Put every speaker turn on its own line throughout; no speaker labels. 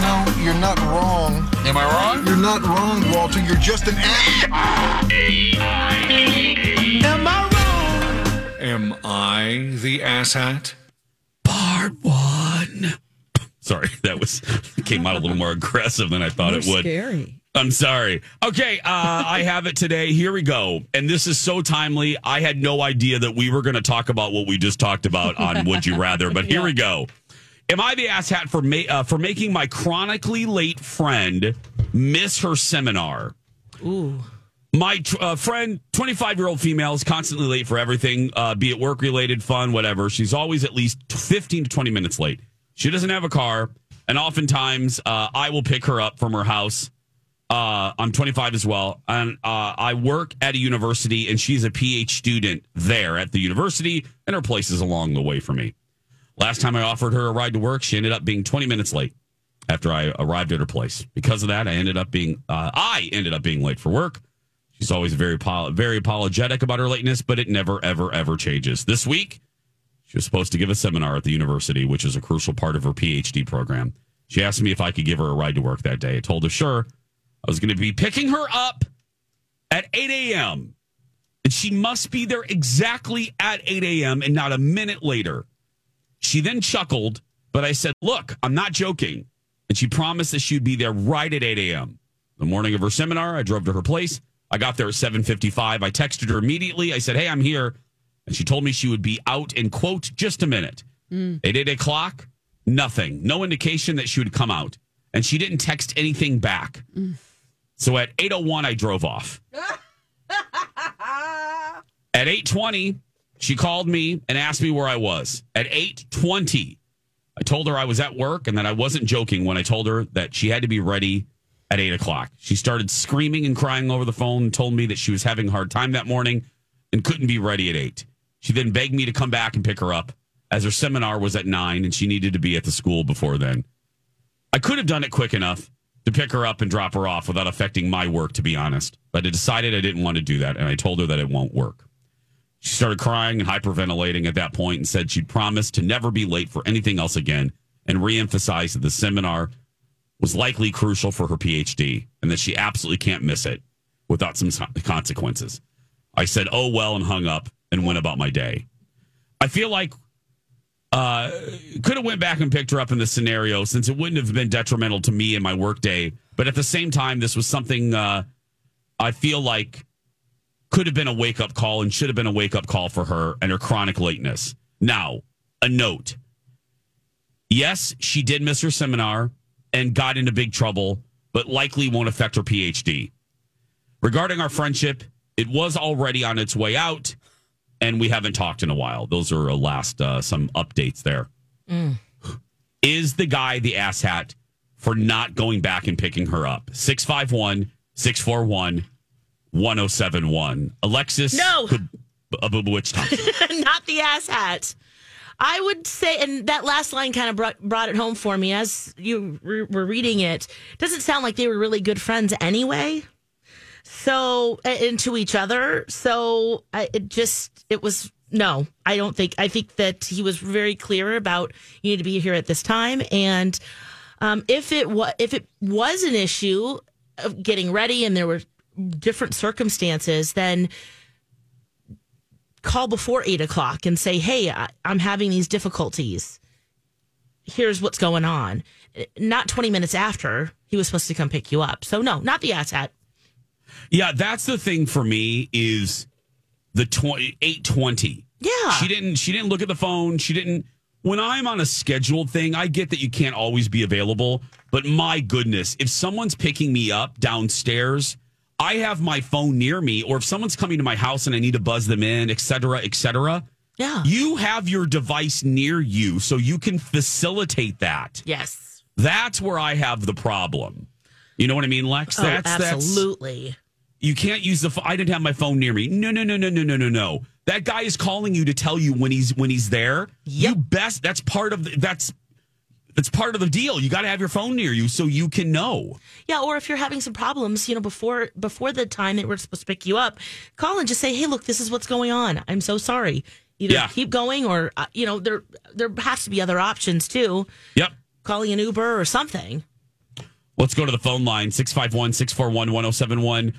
No, you're not wrong.
Am I wrong?
You're not wrong, Walter. You're just an ass.
Am I wrong?
Am I the asshat?
Part one. Sorry, that was came out a little more aggressive than I thought it would.
Scary.
I'm sorry. Okay, uh, I have it today. Here we go. And this is so timely. I had no idea that we were going to talk about what we just talked about on Would You Rather, but here we go. Am I the asshat for ma- uh, for making my chronically late friend miss her seminar?
Ooh.
My t- uh, friend, 25 year old female, is constantly late for everything, uh, be it work related, fun, whatever. She's always at least 15 to 20 minutes late. She doesn't have a car, and oftentimes uh, I will pick her up from her house. Uh, I'm 25 as well, and uh, I work at a university, and she's a PhD student there at the university, and her place is along the way for me. Last time I offered her a ride to work, she ended up being 20 minutes late after I arrived at her place. Because of that, I ended up being uh, I ended up being late for work. She's always very very apologetic about her lateness, but it never ever ever changes. This week, she was supposed to give a seminar at the university, which is a crucial part of her PhD program. She asked me if I could give her a ride to work that day. I told her sure. I was going to be picking her up at 8 a.m. And she must be there exactly at 8 a.m. and not a minute later. She then chuckled, but I said, Look, I'm not joking. And she promised that she'd be there right at 8 a.m. The morning of her seminar, I drove to her place. I got there at 7:55. I texted her immediately. I said, "Hey, I'm here," and she told me she would be out in quote just a minute. Mm. At eight o'clock, nothing, no indication that she would come out, and she didn't text anything back. So at 8:01, I drove off. At 8:20, she called me and asked me where I was. At 8:20, I told her I was at work and that I wasn't joking when I told her that she had to be ready at eight o'clock. She started screaming and crying over the phone and told me that she was having a hard time that morning and couldn't be ready at eight. She then begged me to come back and pick her up as her seminar was at nine and she needed to be at the school before then. I could have done it quick enough to pick her up and drop her off without affecting my work, to be honest, but I decided I didn't want to do that and I told her that it won't work. She started crying and hyperventilating at that point and said she'd promised to never be late for anything else again and reemphasized that the seminar was likely crucial for her PhD and that she absolutely can't miss it without some consequences. I said, oh, well, and hung up and went about my day. I feel like uh, could have went back and picked her up in this scenario since it wouldn't have been detrimental to me and my workday. But at the same time, this was something uh, I feel like could have been a wake up call and should have been a wake up call for her and her chronic lateness. Now, a note. Yes, she did miss her seminar and got into big trouble, but likely won't affect her PhD. Regarding our friendship, it was already on its way out, and we haven't talked in a while. Those are last uh, some updates there. Is the guy the asshat for not going back and picking her up? 651 641 1071. Alexis?
No.
Could, uh, which time?
Not the ass hat. I would say, and that last line kind of brought, brought it home for me as you re- were reading it. Doesn't sound like they were really good friends anyway. So, into each other. So, I, it just, it was, no, I don't think, I think that he was very clear about you need to be here at this time. And um, if it was, if it was an issue of getting ready and there were different circumstances, then call before eight o'clock and say, Hey, I, I'm having these difficulties. Here's what's going on. not 20 minutes after he was supposed to come pick you up. So no, not the asshat.
Yeah, that's the thing for me is the 20, 820.
Yeah.
She didn't she didn't look at the phone. She didn't when I'm on a scheduled thing, I get that you can't always be available, but my goodness, if someone's picking me up downstairs, I have my phone near me, or if someone's coming to my house and I need to buzz them in, et cetera, et cetera.
Yeah.
You have your device near you so you can facilitate that.
yes.
That's where I have the problem. You know what I mean, Lex?
Oh,
That's that's
absolutely.
you can't use the. I didn't have my phone near me. No, no, no, no, no, no, no, no. That guy is calling you to tell you when he's when he's there. You best. That's part of the, that's that's part of the deal. You got to have your phone near you so you can know.
Yeah, or if you're having some problems, you know, before before the time that we're supposed to pick you up, call and just say, "Hey, look, this is what's going on. I'm so sorry." Either
Yeah.
keep going, or uh, you know, there there has to be other options too.
Yep.
Calling an Uber or something.
Let's go to the phone line 651 641 1071.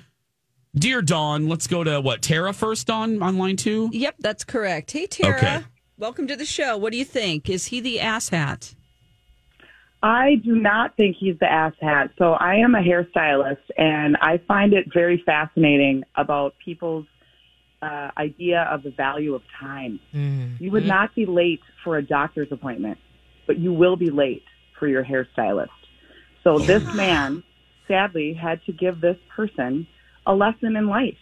Dear Dawn, let's go to what? Tara first, Dawn, on line two?
Yep, that's correct. Hey, Tara.
Okay.
Welcome to the show. What do you think? Is he the asshat?
I do not think he's the asshat. So I am a hairstylist, and I find it very fascinating about people's uh, idea of the value of time. You would not be late for a doctor's appointment, but you will be late for your hairstylist. So this man, sadly, had to give this person a lesson in life,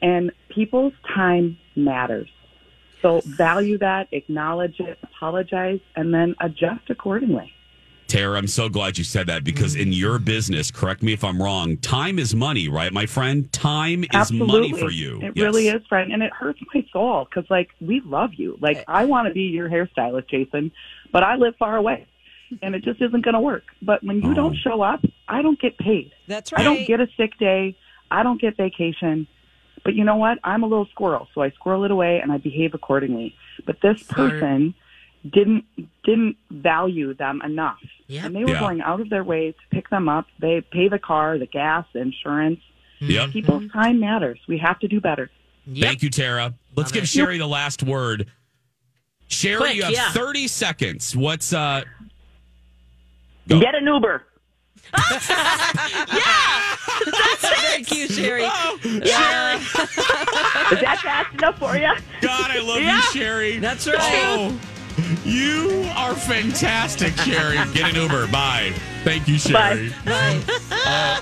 and people's time matters. So value that, acknowledge it, apologize, and then adjust accordingly.
Tara, I'm so glad you said that because in your business, correct me if I'm wrong, time is money, right, my friend? Time is
Absolutely.
money for you.
It
Yes.
really is, friend, and it hurts my soul because, like, we love you. Like, I want to be your hairstylist, Jason, but I live far away, and it just isn't going to work. But when you
Oh.
don't show up, I don't get paid.
That's right.
I don't get a sick day. I don't get vacation. But you know what? I'm a little squirrel, so I squirrel it away and I behave accordingly. But this
Smart.
person didn't didn't value them enough,
Yep.
and they were
Yeah.
going out of their way to pick them up. They pay the car, the gas, the insurance.
Yep.
People's time matters. We have to do better.
Yep.
Thank you, Tara. Let's
Love
give
it.
Sherry the last word. Sherry,
Quick,
you have
yeah.
30 seconds. What's uh Go.
Get an Uber. Yeah!
Thank you, Sherry.
Sherry?
Is that fast enough for you?
God, I love
Yeah.
you, Sherry.
That's right.
Oh, you are fantastic, Sherry. Get an Uber. Bye. Thank you, Sherry.
Bye. Uh,